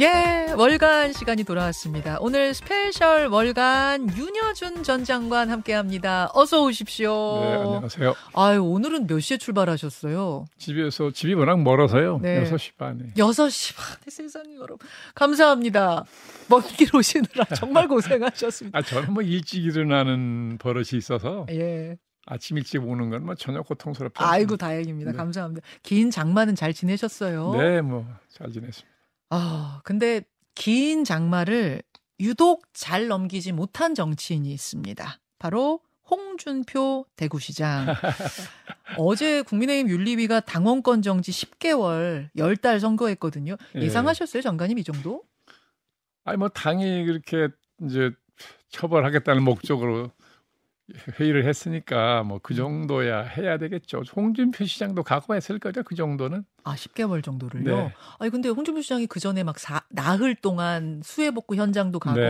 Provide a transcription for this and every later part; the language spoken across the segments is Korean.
예, 월간 시간이 돌아왔습니다. 오늘 스페셜 월간 윤여준 전 장관 함께 합니다. 어서 오십시오. 네, 안녕하세요. 아유, 오늘은 몇 시에 출발하셨어요? 집에서, 집이 워낙 멀어서요. 네. 6시 반에. 6시 반에 세상에 여러분. 감사합니다. 먼 길 오시느라 정말 고생하셨습니다. 아, 저는 뭐 일찍 일어나는 버릇이 있어서 예. 아침 일찍 오는 건 뭐 전혀 고통스럽지 아이고, 않습니다. 다행입니다. 네. 감사합니다. 긴 장마는 잘 지내셨어요? 네, 뭐 잘 지냈습니다. 아, 근데 긴 장마를 유독 잘 넘기지 못한 정치인이 있습니다. 바로 홍준표 대구시장. 어제 국민의힘 윤리위가 당원권 정지 10개월 10달 선거했거든요. 예. 예상하셨어요, 장관님 이 정도? 아니 뭐 당이 그렇게 이제 처벌하겠다는 목적으로 회의를 했으니까 뭐 그 정도야 해야 되겠죠. 홍준표 시장도 각오했을 거죠. 그 정도는. 아, 10개월 정도를요? 네. 아니, 근데 홍준표 시장이 그 전에 막 사, 나흘 동안 수해 복구 현장도 가고 네,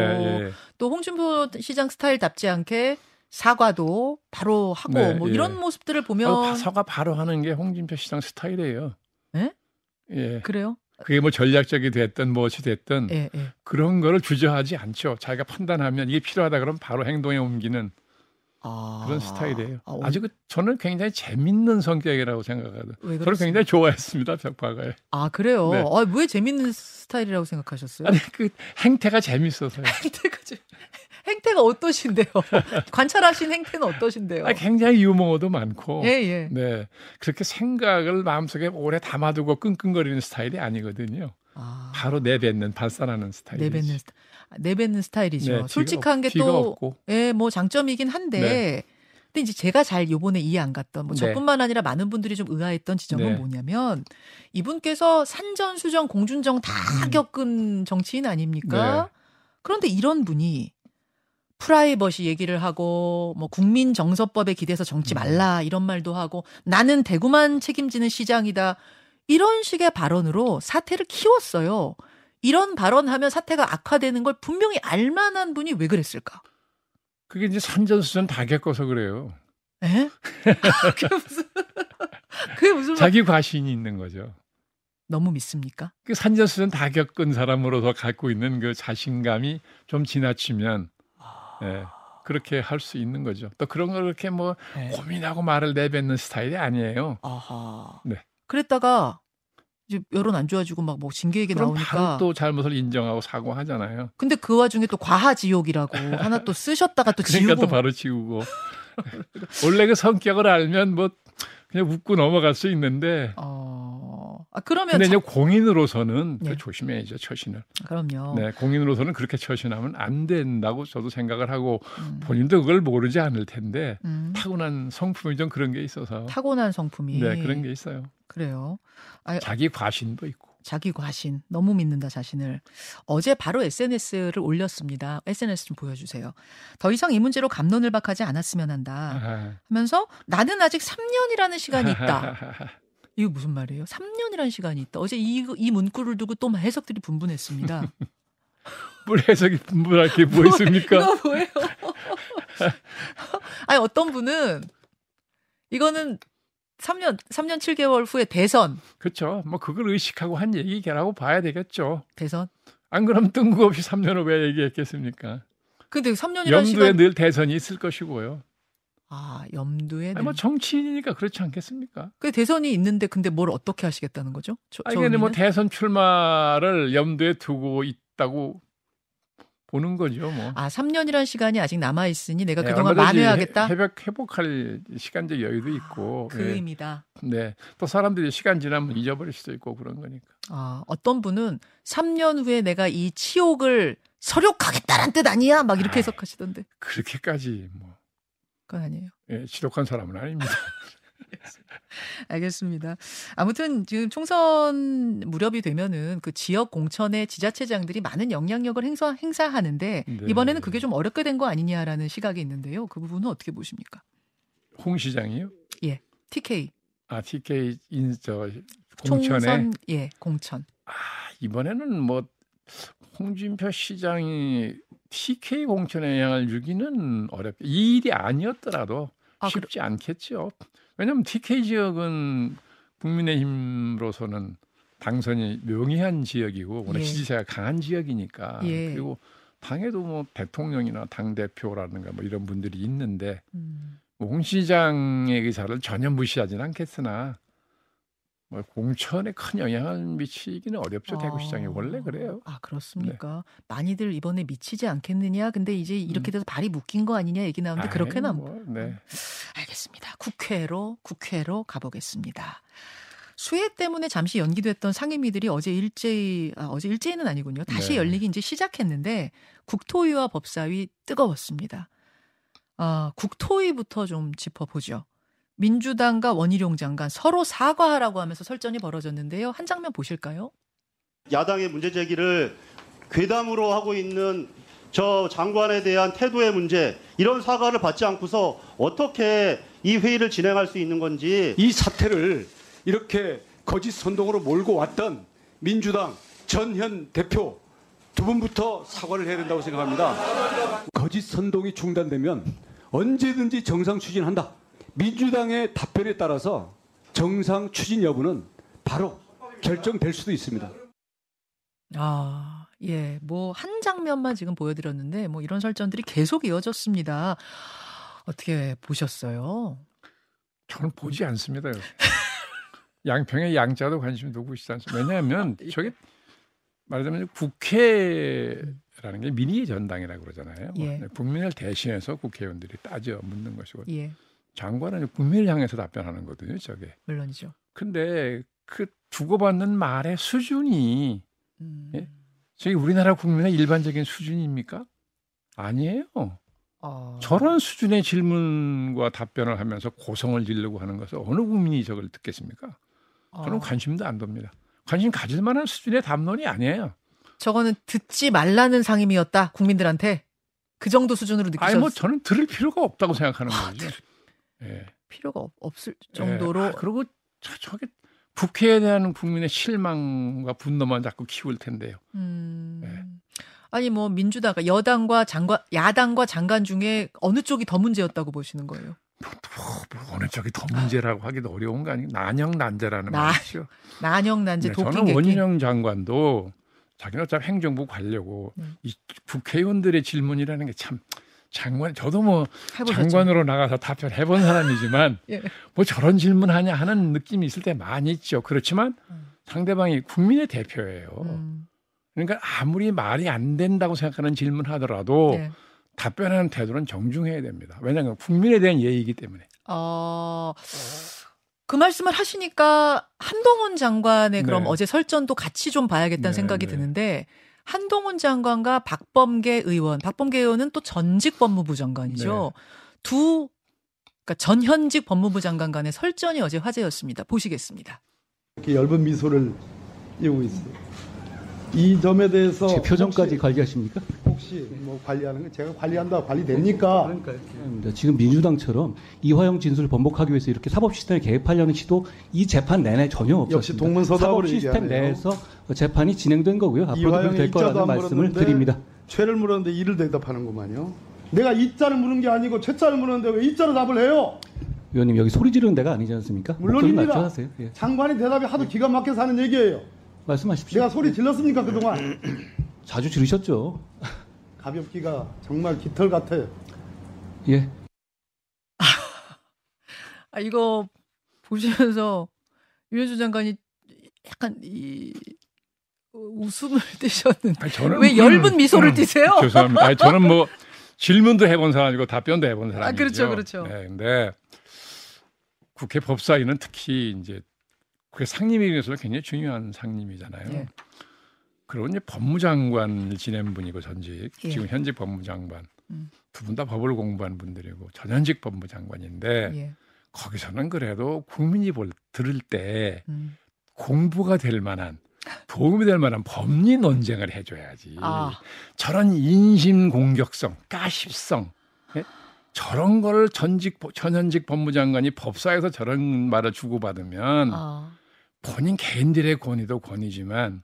예. 또 홍준표 시장 스타일답지 않게 사과도 바로 하고 네, 뭐 예. 이런 모습들을 보면 어, 사과 바로 하는 게 홍준표 시장 스타일이에요. 예? 예. 그래요? 그게 뭐 전략적이 됐든 무엇이 됐든 예, 예. 그런 거를 주저하지 않죠. 자기가 판단하면 이게 필요하다 그러면 바로 행동에 옮기는 아, 그런 스타일이에요. 아, 아주 그 저는 굉장히 재밌는 성격이라고 생각하거든요. 저는 그렇습니까? 굉장히 좋아했습니다. 벽화가에. 아 그래요? 네. 아, 왜 재밌는 스타일이라고 생각하셨어요? 아니 그 행태가 재밌어서요. 행태가 좀- 행태가 어떠신데요? 관찰하신 행태는 어떠신데요? 아니, 굉장히 유머도 많고. 예, 예. 네. 그렇게 생각을 마음속에 오래 담아두고 끙끙거리는 스타일이 아니거든요. 아, 바로 내뱉는 발산하는 스타일이죠. 내뱉는 스타, 내뱉는 스타일이죠. 네, 솔직한 없- 게 또. 예, 뭐 장점이긴 한데. 네. 근데 이제 제가 잘 요번에 이해 안 갔던 뭐 네. 저뿐만 아니라 많은 분들이 좀 의아했던 지점은 네. 뭐냐면 이분께서 산전 수전 공준정 다 음. 겪은 정치인 아닙니까? 네. 그런데 이런 분이 프라이버시 얘기를 하고 뭐 국민 정서법에 기대서 정치 음. 말라 이런 말도 하고 나는 대구만 책임지는 시장이다 이런 식의 발언으로 사태를 키웠어요. 이런 발언하면 사태가 악화되는 걸 분명히 알만한 분이 왜 그랬을까? 그게 이제 산전수전 다 겪어서 그래요. 에? 그게 무슨 그게 무슨 말... 자기 과신이 있는 거죠. 너무 믿습니까? 그 산전수전 다 겪은 사람으로서 갖고 있는 그 자신감이 좀 지나치면 예, 그렇게 할 수 있는 거죠. 또 그런 걸 그렇게 뭐 네. 고민하고 말을 내뱉는 스타일이 아니에요. 아하. 네. 그랬다가 이제 여론 안 좋아지고 막 뭐 징계 얘기 나오니까 바로 또 잘못을 인정하고 사과하잖아요. 근데 그 와중에 또 과하지옥이라고 하나 또 쓰셨다가 또 그러니까 지우고 또 바로 지우고 원래 그 성격을 알면 뭐 그냥 웃고 넘어갈 수 있는데 어. 아 그러면 근데 자- 이제 공인으로서는 네. 그 조심해야죠 처신을. 그럼요. 네, 공인으로서는 그렇게 처신하면 안 된다고 저도 생각을 하고 음. 본인도 그걸 모르지 않을 텐데 음. 타고난 성품이 좀 그런 게 있어서 타고난 성품이 네 그런 게 있어요. 그래요. 아, 자기 과신도 있고. 자기 과신 너무 믿는다 자신을 어제 바로 SNS를 올렸습니다. SNS 좀 보여주세요. 더 이상 이 문제로 감론을 박하지 않았으면 한다. 하면서 나는 아직 3년이라는 시간이 있다. 이거 무슨 말이에요? 3년이라는 시간이 있다. 어제 이, 이 문구를 두고 또 해석들이 분분했습니다. 물 해석이 분분할 게 뭐 있습니까? 이거 뭐예요? 아니 어떤 분은 이거는 3년 3년 7개월 후에 대선 그렇죠. 뭐 그걸 의식하고 한 얘기라고 봐야 되겠죠. 대선. 안 그럼 뜬금없이 3년을 왜 얘기했겠습니까? 근데 3년이라는 염두에 시간 늘 대선이 있을 것이고요. 아 염두에 아니, 뭐 정치인이니까 그렇지 않겠습니까? 그 대선이 있는데 근데 뭘 어떻게 하시겠다는 거죠? 저, 아니 저 근데 뭐? 대선 출마를 염두에 두고 있다고 보는 거죠, 뭐. 아 3년이라는 시간이 아직 남아 있으니 내가 네, 그동안 만회하겠다. 회- 회복 회복할 시간적 여유도 있고. 그 예. 의미다. 네. 또 사람들이 시간 지나면 잊어버릴 수도 있고 그런 거니까. 아, 어떤 분은 3년 후에 내가 이 치욕을 서력하겠다는 뜻 아니야? 막 이렇게 아이. 해석하시던데. 그렇게까지 뭐 그건 아니에요. 예, 지독한 사람은 아닙니다. 알겠습니다. 아무튼 지금 총선 무렵이 되면은 그 지역 공천의 지자체장들이 많은 영향력을 행사, 행사하는데 네. 이번에는 그게 좀 어렵게 된 거 아니냐라는 시각이 있는데요. 그 부분은 어떻게 보십니까? 홍 시장이요? TK 아, TK 인저 공천에 총선 예 공천. 아, 이번에는 뭐 홍준표 시장이 TK 공천에 영향을 주기는 어렵. 이 일이 아니었더라도 아, 쉽지 않겠죠. 왜냐하면 TK 지역은 국민의힘으로서는 당선이 명의한 지역이고 워낙 예. 지지세가 강한 지역이니까 예. 그리고 당에도 뭐 대통령이나 당 대표라든가 뭐 이런 분들이 있는데 음. 뭐 홍 시장의 의사를 전혀 무시하지는 않겠으나 뭐 공천에 큰 영향을 미치기는 어렵죠 대구 시장이 원래 그래요. 아 그렇습니까? 많이들 이번에 미치지 않겠느냐? 근데 이제 이렇게 돼서 발이 묶인 거 아니냐 얘기 나오는데 그렇게는 안. 뭐, 네. 알겠습니다. 국회로 국회로 가보겠습니다. 수해 때문에 잠시 연기됐던 상임위들이 어제 일제히 아, 어제 일제히는 아니군요. 다시 네. 열리기 이제 시작했는데 국토위와 법사위 뜨거웠습니다. 아, 국토위부터 좀 짚어보죠. 민주당과 원희룡 장관 서로 사과하라고 하면서 설전이 벌어졌는데요. 한 장면 보실까요? 야당의 문제 제기를 괴담으로 하고 있는 저 장관에 대한 태도의 문제 이런 사과를 받지 않고서 어떻게 이 회의를 진행할 수 있는 건지 이 사태를 이렇게 거짓 선동으로 몰고 왔던 민주당 전현 대표 두 분부터 사과를 해야 된다고 생각합니다. 거짓 선동이 중단되면 언제든지 정상 추진한다. 민주당의 답변에 따라서 정상 추진 여부는 바로 결정될 수도 있습니다. 아, 예. 뭐 한 장면만 지금 보여드렸는데 뭐 이런 설전들이 계속 이어졌습니다. 어떻게 보셨어요? 저는 보지 않습니다. 양평의 양자도 관심 두고 있지 않습니다. 왜냐하면 저게 말하자면 국회라는 게 민의의 전당이라고 그러잖아요. 뭐 예. 국민을 대신해서 국회의원들이 따져 묻는 것이고 예, 장관은 국민을 향해서 답변하는 거거든요. 저게. 물론이죠. 근데 그 주고받는 말의 수준이 음. 예? 저기 우리나라 국민의 일반적인 수준입니까? 아니에요. 어, 저런 수준의 질문과 답변을 하면서 고성을 지르고 하는 것을 어느 국민이 저걸 듣겠습니까? 저는 어, 관심도 안 둡니다. 관심 가질 만한 수준의 담론이 아니에요. 저거는 듣지 말라는 상임이었다 국민들한테 그 정도 수준으로 느끼셨 아니 뭐 저는 들을 필요가 없다고 생각하는 거죠. 예. 필요가 없, 없을 정도로 예. 아, 그리고 저, 저게 국회에 대한 국민의 실망과 분노만 자꾸 키울 텐데요. 음. 네. 아니 뭐 민주당 여당과 장관 야당과 장관 중에 어느 쪽이 더 문제였다고 보시는 거예요? 뭐, 뭐 어느 쪽이 더 문제라고 하기도 어려운 거 아니에요? 난영 난제라는 나- 말이죠. 난영 난제 네, 저는 객기. 원인영 장관도 자기는 어차피 행정부 관료고 음. 이 국회의원들의 질문이라는 게 참 장관 저도 뭐 해보셨죠? 장관으로 나가서 답변해 본 사람이지만 예. 뭐 저런 질문하냐 하는 느낌이 있을 때 많이 있죠. 그렇지만 음. 상대방이 국민의 대표예요. 음, 그러니까 아무리 말이 안 된다고 생각하는 질문하더라도 네. 답변하는 태도는 정중해야 됩니다. 왜냐하면 국민에 대한 예의이기 때문에. 어, 그 말씀을 하시니까 한동훈 장관의 그럼 네. 어제 설전도 같이 좀 봐야겠다는 네, 생각이 네. 드는데 한동훈 장관과 박범계 의원, 박범계 의원은 또 전직 법무부 장관이죠. 네. 두 그러니까 전현직 법무부 장관 간의 설전이 어제 화제였습니다. 보시겠습니다. 이렇게 얇은 미소를 띄우고 있어요. 이 점에 대해서 제 표정까지 혹시, 관리하십니까? 혹시 뭐 관리하는 거 제가 관리한다 관리됩니까? 아닙니다. 지금 민주당처럼 이화영 진술을 번복하기 위해서 이렇게 사법 시스템에 개입하려는 시도 이 재판 내내 전혀 없었습니다. 역시 동문서답으로 사법 시스템 얘기하네요. 내에서 재판이 진행된 거고요. 앞으로도 될 거라는 안 말씀을 드립니다. 죄를 물었는데 이를 대답하는구만요. 내가 이자를 물은 게 아니고 최자를 물었는데 왜 이자로 답을 해요? 의원님 여기 소리 지르는 데가 아니지 않습니까? 물론입니다. 예. 장관이 대답이 하도 기가 막혀서 하는 얘기예요. 말씀하십시오. 내가 소리 질렀습니까 그동안? 자주 지르셨죠. 가볍기가 정말 깃털 같아요. 예. 아, 이거 보시면서 유현수 장관이 약간 이 웃음을 띠셨는데 왜 엷은 음, 미소를 음, 띠세요? 죄송합니다. 아니, 저는 뭐 질문도 해본 사람이고 답변도 해본 사람이죠. 그렇죠, 그렇죠. 네, 근데 국회 법사위는 특히 이제 국회 상임위에서 굉장히 중요한 상임위잖아요. 예. 그리고 이제 법무장관을 지낸 분이고 전직 예. 지금 현직 법무장관 음. 두분 다 법을 공부한 분들이고 전현직 법무장관인데 예. 거기서는 그래도 국민이 볼 들을 때 음. 공부가 될 만한 도움이 될 만한 법리 논쟁을 해줘야지. 아. 저런 인신 공격성, 가십성, 예? 저런 걸 전직 전현직 법무장관이 법사에서 저런 말을 주고받으면 아. 본인 개인들의 권위도 권위지만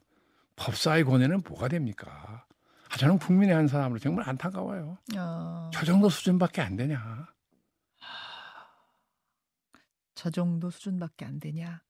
법사의 권위는 뭐가 됩니까? 아, 저는 국민의 한 사람으로 정말 안타까워요. 아. 저 정도 수준밖에 안 되냐? 저 정도 수준밖에 안 되냐.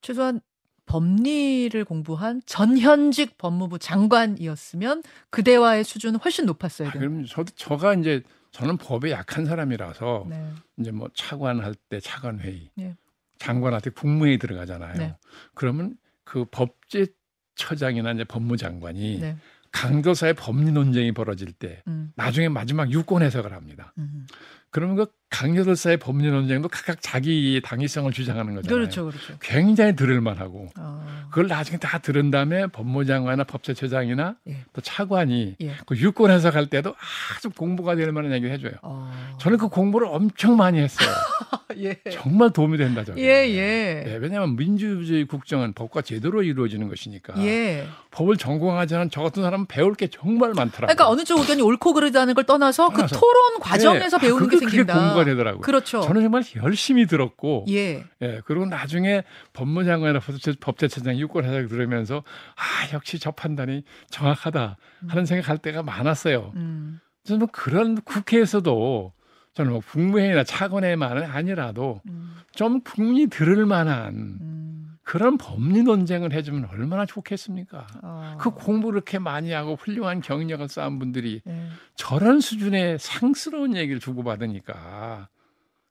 최소한 법리를 공부한 전현직 법무부 장관이었으면 그대와의 수준은 훨씬 높았어야 아, 되는. 그럼 저도 저가 이제 저는 법에 약한 사람이라서 네. 이제 뭐 차관할 때 차관 회의, 네. 장관한테 국무회의 들어가잖아요. 네. 그러면 그 법제처장이나 이제 법무장관이 네. 강도사의 법리 논쟁이 벌어질 때 음, 나중에 마지막 유권 해석을 합니다. 음. 그러면 그 강요들사의 법리 논쟁도 각각 자기 당위성을 주장하는 거잖아요. 그렇죠, 그렇죠. 굉장히 들을만하고 어, 그걸 나중에 다 들은 다음에 법무장관이나 법제처장이나 예. 또 차관이 예. 그 유권 해석할 때도 아주 공부가 될 만한 얘기를 해줘요. 어. 저는 그 공부를 엄청 많이 했어요. 예. 정말 도움이 된다 저는. 예, 예. 네, 왜냐하면 민주주의 국정은 법과 제대로 이루어지는 것이니까 예. 법을 전공하지 않은 저 같은 사람은 배울 게 정말 많더라고요. 그러니까 어느 쪽 의견이 옳고 그르다는 걸 떠나서 그 떠나서. 토론 과정에서 네. 배우는 아, 게 그게- 공부가 되더라고요. 그렇죠. 저는 정말 열심히 들었고 예. 예, 그리고 나중에 법무장관이나 법제, 법제처장 유권 해석 들으면서 아 역시 저 판단이 정확하다 하는 생각할 때가 많았어요. 음. 저는 뭐 그런 국회에서도 저는 뭐 국무회의나 차관회만은 아니라도 음. 좀 국민이 들을 만한 음. 그런 법리 논쟁을 해주면 얼마나 좋겠습니까? 어. 그 공부를 이렇게 많이 하고 훌륭한 경력을 쌓은 분들이 예. 저런 수준의 상스러운 얘기를 주고받으니까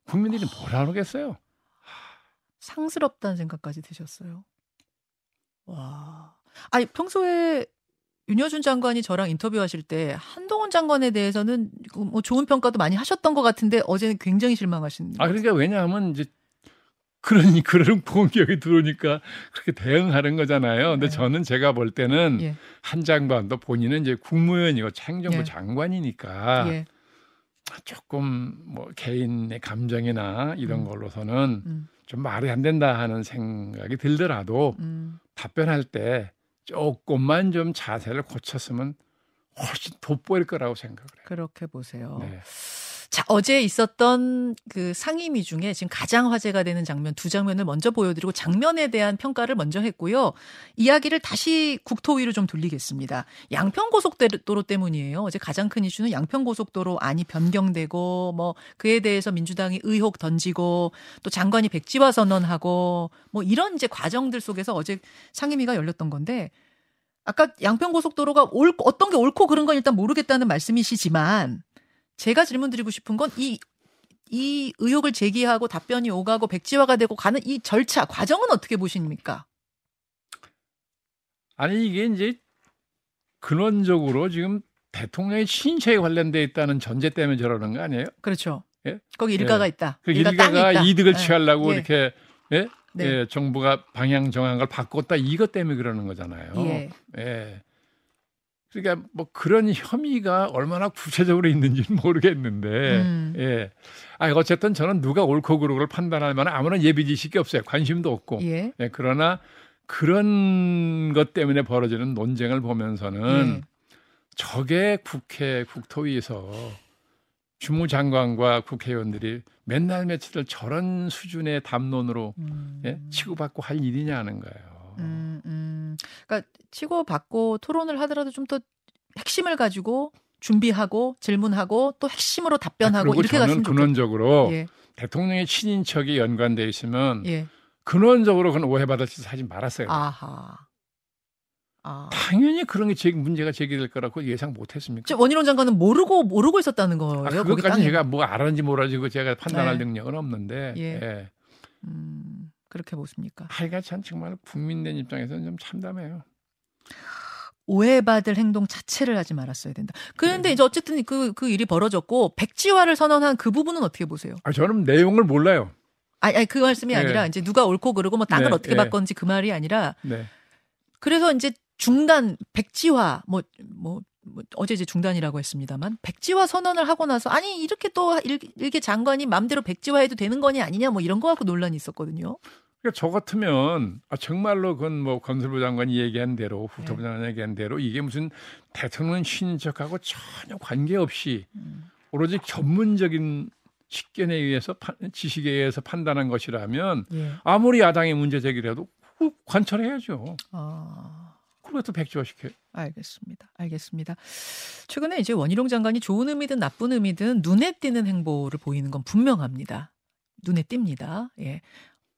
국민들이 뭐라 그러겠어요? 상스럽다는 생각까지 드셨어요. 와. 아니, 평소에 윤여준 장관이 저랑 인터뷰하실 때 한동훈 장관에 대해서는 뭐 좋은 평가도 많이 하셨던 것 같은데 어제는 굉장히 실망하신. 아 그러니까 왜냐하면 이제 그런 그런 공격이 들어오니까 그렇게 대응하는 거잖아요. 근데 네. 저는 제가 볼 때는 예. 한 장관도 본인은 이제 국무위원이고 행정부 네. 장관이니까 예. 조금 뭐 개인의 감정이나 이런 음. 걸로서는 음. 좀 말이 안 된다 하는 생각이 들더라도 음. 답변할 때 조금만 좀 자세를 고쳤으면 훨씬 돋보일 거라고 생각을 해요. 그렇게 보세요. 네. 자, 어제 있었던 그 상임위 중에 지금 가장 화제가 되는 장면 두 장면을 먼저 보여드리고 장면에 대한 평가를 먼저 했고요. 이야기를 다시 국토위로 좀 돌리겠습니다. 양평고속도로 때문이에요. 어제 가장 큰 이슈는 양평고속도로 안이 변경되고 뭐 그에 대해서 민주당이 의혹 던지고 또 장관이 백지화 선언하고 뭐 이런 이제 과정들 속에서 어제 상임위가 열렸던 건데 아까 양평고속도로가 옳, 어떤 게 옳고 그른 건 일단 모르겠다는 말씀이시지만 제가 질문 드리고 싶은 건 이, 이 의혹을 제기하고 답변이 오가고 백지화가 되고 가는 이 절차, 과정은 어떻게 보십니까? 아니 이게 이제 근원적으로 지금 대통령의 친인척에 관련돼 있다는 전제 때문에 저러는 거 아니에요? 그렇죠. 예? 거기 일가가 예. 있다. 그 일가 일가 가 있다. 이득을 예. 취하려고 예. 이렇게 예? 네. 예, 정부가 방향 정한 걸 바꿨다 이것 때문에 그러는 거잖아요. 예. 예. 그러니까 뭐 그런 혐의가 얼마나 구체적으로 있는지는 모르겠는데, 음. 예. 아, 어쨌든 저는 누가 옳고 그르고를 판단할 만한 아무런 예비 지식이 없어요. 관심도 없고. 예. 예, 그러나 그런 것 때문에 벌어지는 논쟁을 보면서는 예. 저게 국회 국토위에서 주무장관과 국회의원들이 맨날 며칠을 저런 수준의 담론으로 음. 예? 치고받고 할 일이냐는 거예요. 음, 음. 그러니까 치고 받고 토론을 하더라도 좀 더 핵심을 가지고 준비하고 질문하고 또 핵심으로 답변하고 그리고 이렇게 저는 근원적으로 예. 대통령의 친인척이 연관돼 있으면 예. 근원적으로 그건 오해받을 짓을 하지 말았어요. 아하. 아. 당연히 그런 게 제, 문제가 제기될 거라고 예상 못했습니까? 저 원희룡 장관은 모르고 모르고 있었다는 거예요. 아, 그것까지. 제가 뭐 알았는지 모르는지 그거 제가 판단할 네. 능력은 없는데 예. 예. 음, 그렇게 보십니까? 하여간 참 정말 국민된 입장에서는 좀 참담해요. 오해받을 행동 자체를 하지 말았어야 된다. 네. 그런데 이제 어쨌든 그, 그 일이 벌어졌고, 백지화를 선언한 그 부분은 어떻게 보세요? 아, 저는 내용을 몰라요. 아니, 아니 그 말씀이 네. 아니라 이제 누가 옳고 그르고 뭐 땅을 네, 어떻게 네. 바꿨는지 그 말이 아니라, 네. 그래서 이제 중단, 백지화, 뭐, 뭐, 뭐 어제 이제 중단이라고 했습니다만, 백지화 선언을 하고 나서, 아니, 이렇게 또 일, 일개 장관이 맘대로 백지화해도 되는 거니 아니냐, 뭐 이런 거 갖고 논란이 있었거든요. 그러니까 저 같으면 아, 정말로 그건 뭐 건설부 장관이 얘기한 대로 국토부 장관이 얘기한 대로 이게 무슨 대통령 친인척하고 전혀 관계없이 음. 오로지 전문적인 식견에 의해서 판- 지식에 의해서 판단한 것이라면 예. 아무리 야당의 문제 제기라도 그 관철해야죠. 아. 또 백지화시켜요. 알겠습니다. 알겠습니다. 최근에 이제 원희룡 장관이 좋은 의미든 나쁜 의미든 눈에 띄는 행보를 보이는 건 분명합니다. 눈에 띕니다. 예.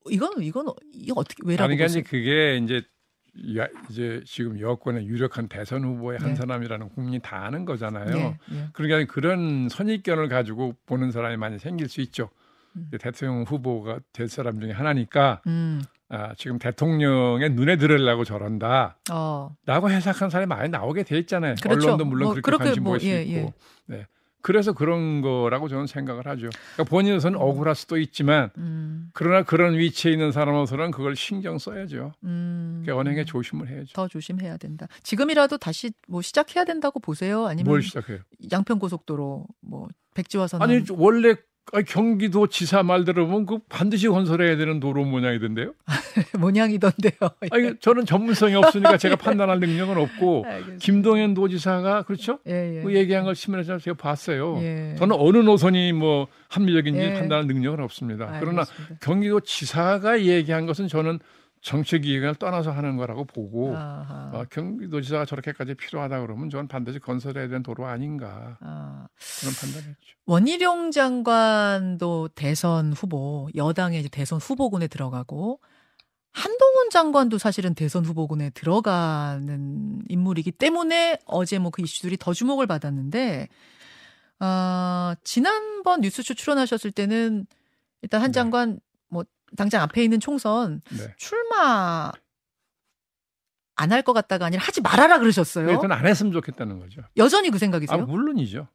이건 이건 이거 어떻게 왜라고 아니, 그러니까? 이제 그게 이제 야- 이제 지금 여권의 유력한 대선 후보의 한 네. 사람이라는 국민이 다 아는 거잖아요. 예, 예. 그러니까 그런 선입견을 가지고 보는 사람이 많이 생길 수 있죠. 음. 대통령 후보가 될 사람 중에 하나니까 음. 아, 지금 대통령의 눈에 들으려고 저런다. 어. 라고 해석한 사람이 많이 나오게 돼 있잖아요. 그렇죠. 언론도 물론 뭐 그렇게 그렇게 관심 뭐, 보일 수 예, 있고. 예. 네. 그래서 그런 거라고 저는 생각을 하죠. 그러니까 본인으로서는 억울할 수도 있지만 음. 그러나 그런 위치에 있는 사람으로서는 그걸 신경 써야죠. 음. 그러니까 언행에 조심을 해야죠. 더 조심해야 된다. 지금이라도 다시 뭐 시작해야 된다고 보세요? 아니면 뭘 시작해요? 양평 고속도로 뭐 백지화선 아니 원래 경기도 지사 말 들어보면 그 반드시 건설해야 되는 도로 모양이던데요. 모양이던데요. 아니 저는 전문성이 없으니까 제가 판단할 능력은 없고 알겠습니다. 김동연 도지사가 그렇죠? 예, 예. 그 얘기한 걸 신문에서 제가 봤어요. 예. 저는 어느 노선이 뭐 합리적인지 예. 판단할 능력은 없습니다. 그러나 알겠습니다. 경기도 지사가 얘기한 것은 저는 정책 이익을 떠나서 하는 거라고 보고 아하. 어, 경기도지사가 저렇게까지 필요하다 그러면 저는 반드시 건설해야 되는 도로 아닌가 아. 그런 판단했죠. 원희룡 장관도 대선 후보, 여당의 이제 대선 후보군에 들어가고 한동훈 장관도 사실은 대선 후보군에 들어가는 인물이기 때문에 어제 뭐 그 이슈들이 더 주목을 받았는데 아, 지난번 뉴스쇼 출연하셨을 때는 일단 한 네. 장관 뭐 당장 앞에 있는 총선 네. 출마 안 할 것 같다가 아니라 하지 말아라 그러셨어요. 일단 안 했으면 좋겠다는 거죠. 여전히 그 아, 생각이세요? 물론이죠.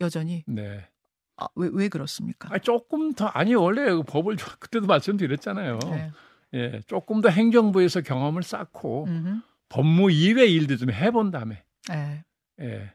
여전히. 네. 아, 왜, 왜 그렇습니까? 아, 조금 더 아니 원래 그 법을 좀- 그때도 말씀드렸잖아요. 네. 예, 조금 더 행정부에서 경험을 쌓고 음흠. 법무 이외 일도 좀 해본 다음에 네. 예.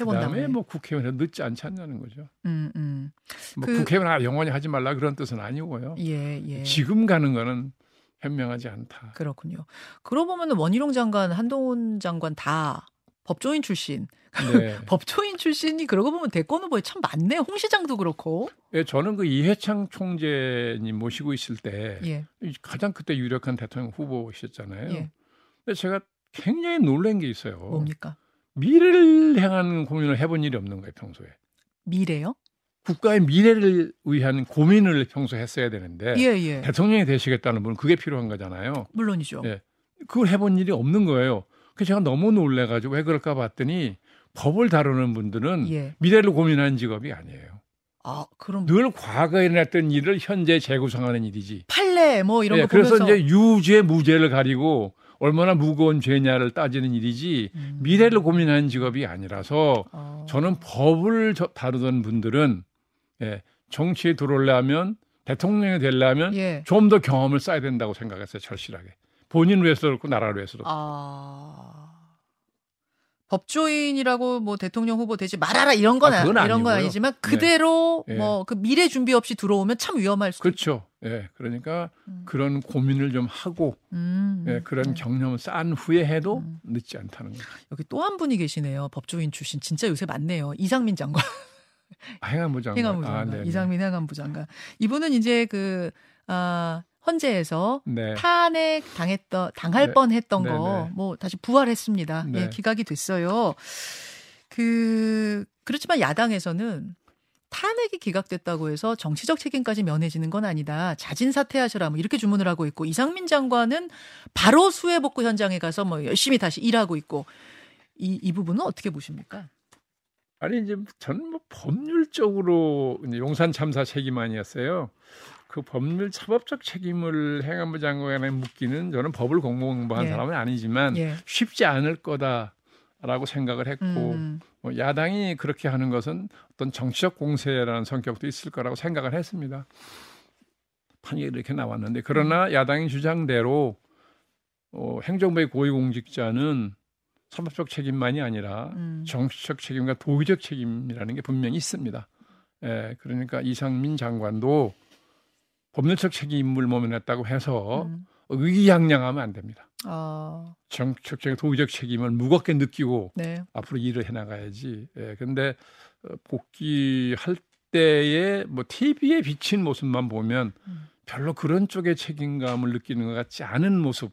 해본 그다음에 다음에. 뭐 국회의원에 늦지 않지 않냐는 거죠. 음, 음. 뭐 그- 국회의원 아, 영원히 하지 말라 그런 뜻은 아니고요. 예, 예. 지금 가는 거는 현명하지 않다. 그렇군요. 그러고 보면 원희룡 장관, 한동훈 장관 다 법조인 출신. 네. 법조인 출신이 그러고 보면 대권 후보에 참 많네요. 홍 시장도 그렇고. 예, 저는 그 이해창 총재님 모시고 있을 때 예. 가장 그때 유력한 대통령 후보이셨잖아요. 예. 근데 제가 굉장히 놀란 게 있어요. 뭡니까? 미래를 향한 고민을 해본 일이 없는 거예요, 평소에. 미래요? 국가의 미래를 위한 고민을 평소에 했어야 되는데 예, 예. 대통령이 되시겠다는 분은 그게 필요한 거잖아요. 물론이죠. 예. 그걸 해본 일이 없는 거예요. 그래서 제가 너무 놀래가지고 왜 그럴까 봤더니 법을 다루는 분들은 예. 미래를 고민하는 직업이 아니에요. 아, 그럼 늘 과거에 일어났던 일을 현재 재구성하는 일이지. 판례 뭐 이런 예, 거 그래서 보면서 이제 유죄 무죄를 가리고 얼마나 무거운 죄냐를 따지는 일이지 음. 미래를 고민하는 직업이 아니라서 어. 저는 법을 저- 다루던 분들은 예, 정치에 들어오려면 대통령이 되려면 예. 좀더 경험을 쌓아야 된다고 생각했어요 절실하게 본인 위해서도 그렇고 나라를 위해서도 아. 법조인이라고 뭐 대통령 후보 되지 말아라 이런 건 아, 아, 그건 이런 건 아니고요. 아니지만 네. 그대로 예. 뭐그 미래 준비 없이 들어오면 참 위험할 수 그렇죠 예, 그러니까 음. 그런 고민을 좀 하고 음, 예, 그런 네. 경험을 쌓은 후에 해도 음. 늦지 않다는 거죠 여기 또 한 분이 계시네요. 법조인 출신 진짜 요새 많네요. 이상민 장관, 아, 행안부 장관 행안부 아, 장관, 네네. 이상민 행안부 장관. 이분은 이제 그 아, 헌재에서 네. 탄핵 당했던 당할 네. 뻔했던 네, 거 네. 뭐 다시 부활했습니다. 네. 예, 기각이 됐어요. 그 그렇지만 야당에서는 탄핵이 기각됐다고 해서 정치적 책임까지 면해지는 건 아니다. 자진 사퇴하셔라. 뭐 이렇게 주문을 하고 있고 이상민 장관은 바로 수해 복구 현장에 가서 뭐 열심히 다시 일하고 있고 이, 이 부분은 어떻게 보십니까? 아니 이제 저는 뭐 법률적으로 용산 참사 책임 아니었어요. 그 법률 사법적 책임을 행안부 장관에 묻기는 저는 법을 공부한 예. 사람은 아니지만 예. 쉽지 않을 거다 라고 생각을 했고 음, 뭐 야당이 그렇게 하는 것은 어떤 정치적 공세라는 성격도 있을 거라고 생각을 했습니다. 판결이 이렇게 나왔는데 그러나 야당의 주장대로 어, 행정부의 고위공직자는 사법적 책임만이 아니라 음. 정치적 책임과 도의적 책임이라는 게 분명히 있습니다. 예, 그러니까 이상민 장관도 법률적 책임을 모면했다고 해서 음. 의기양양하면 안 됩니다. 아, 정치적, 도의적 책임을 무겁게 느끼고 네. 앞으로 일을 해나가야지. 예, 근데 어, 복귀할 때에 뭐 TV에 비친 모습만 보면 음. 별로 그런 쪽의 책임감을 느끼는 것 같지 않은 모습을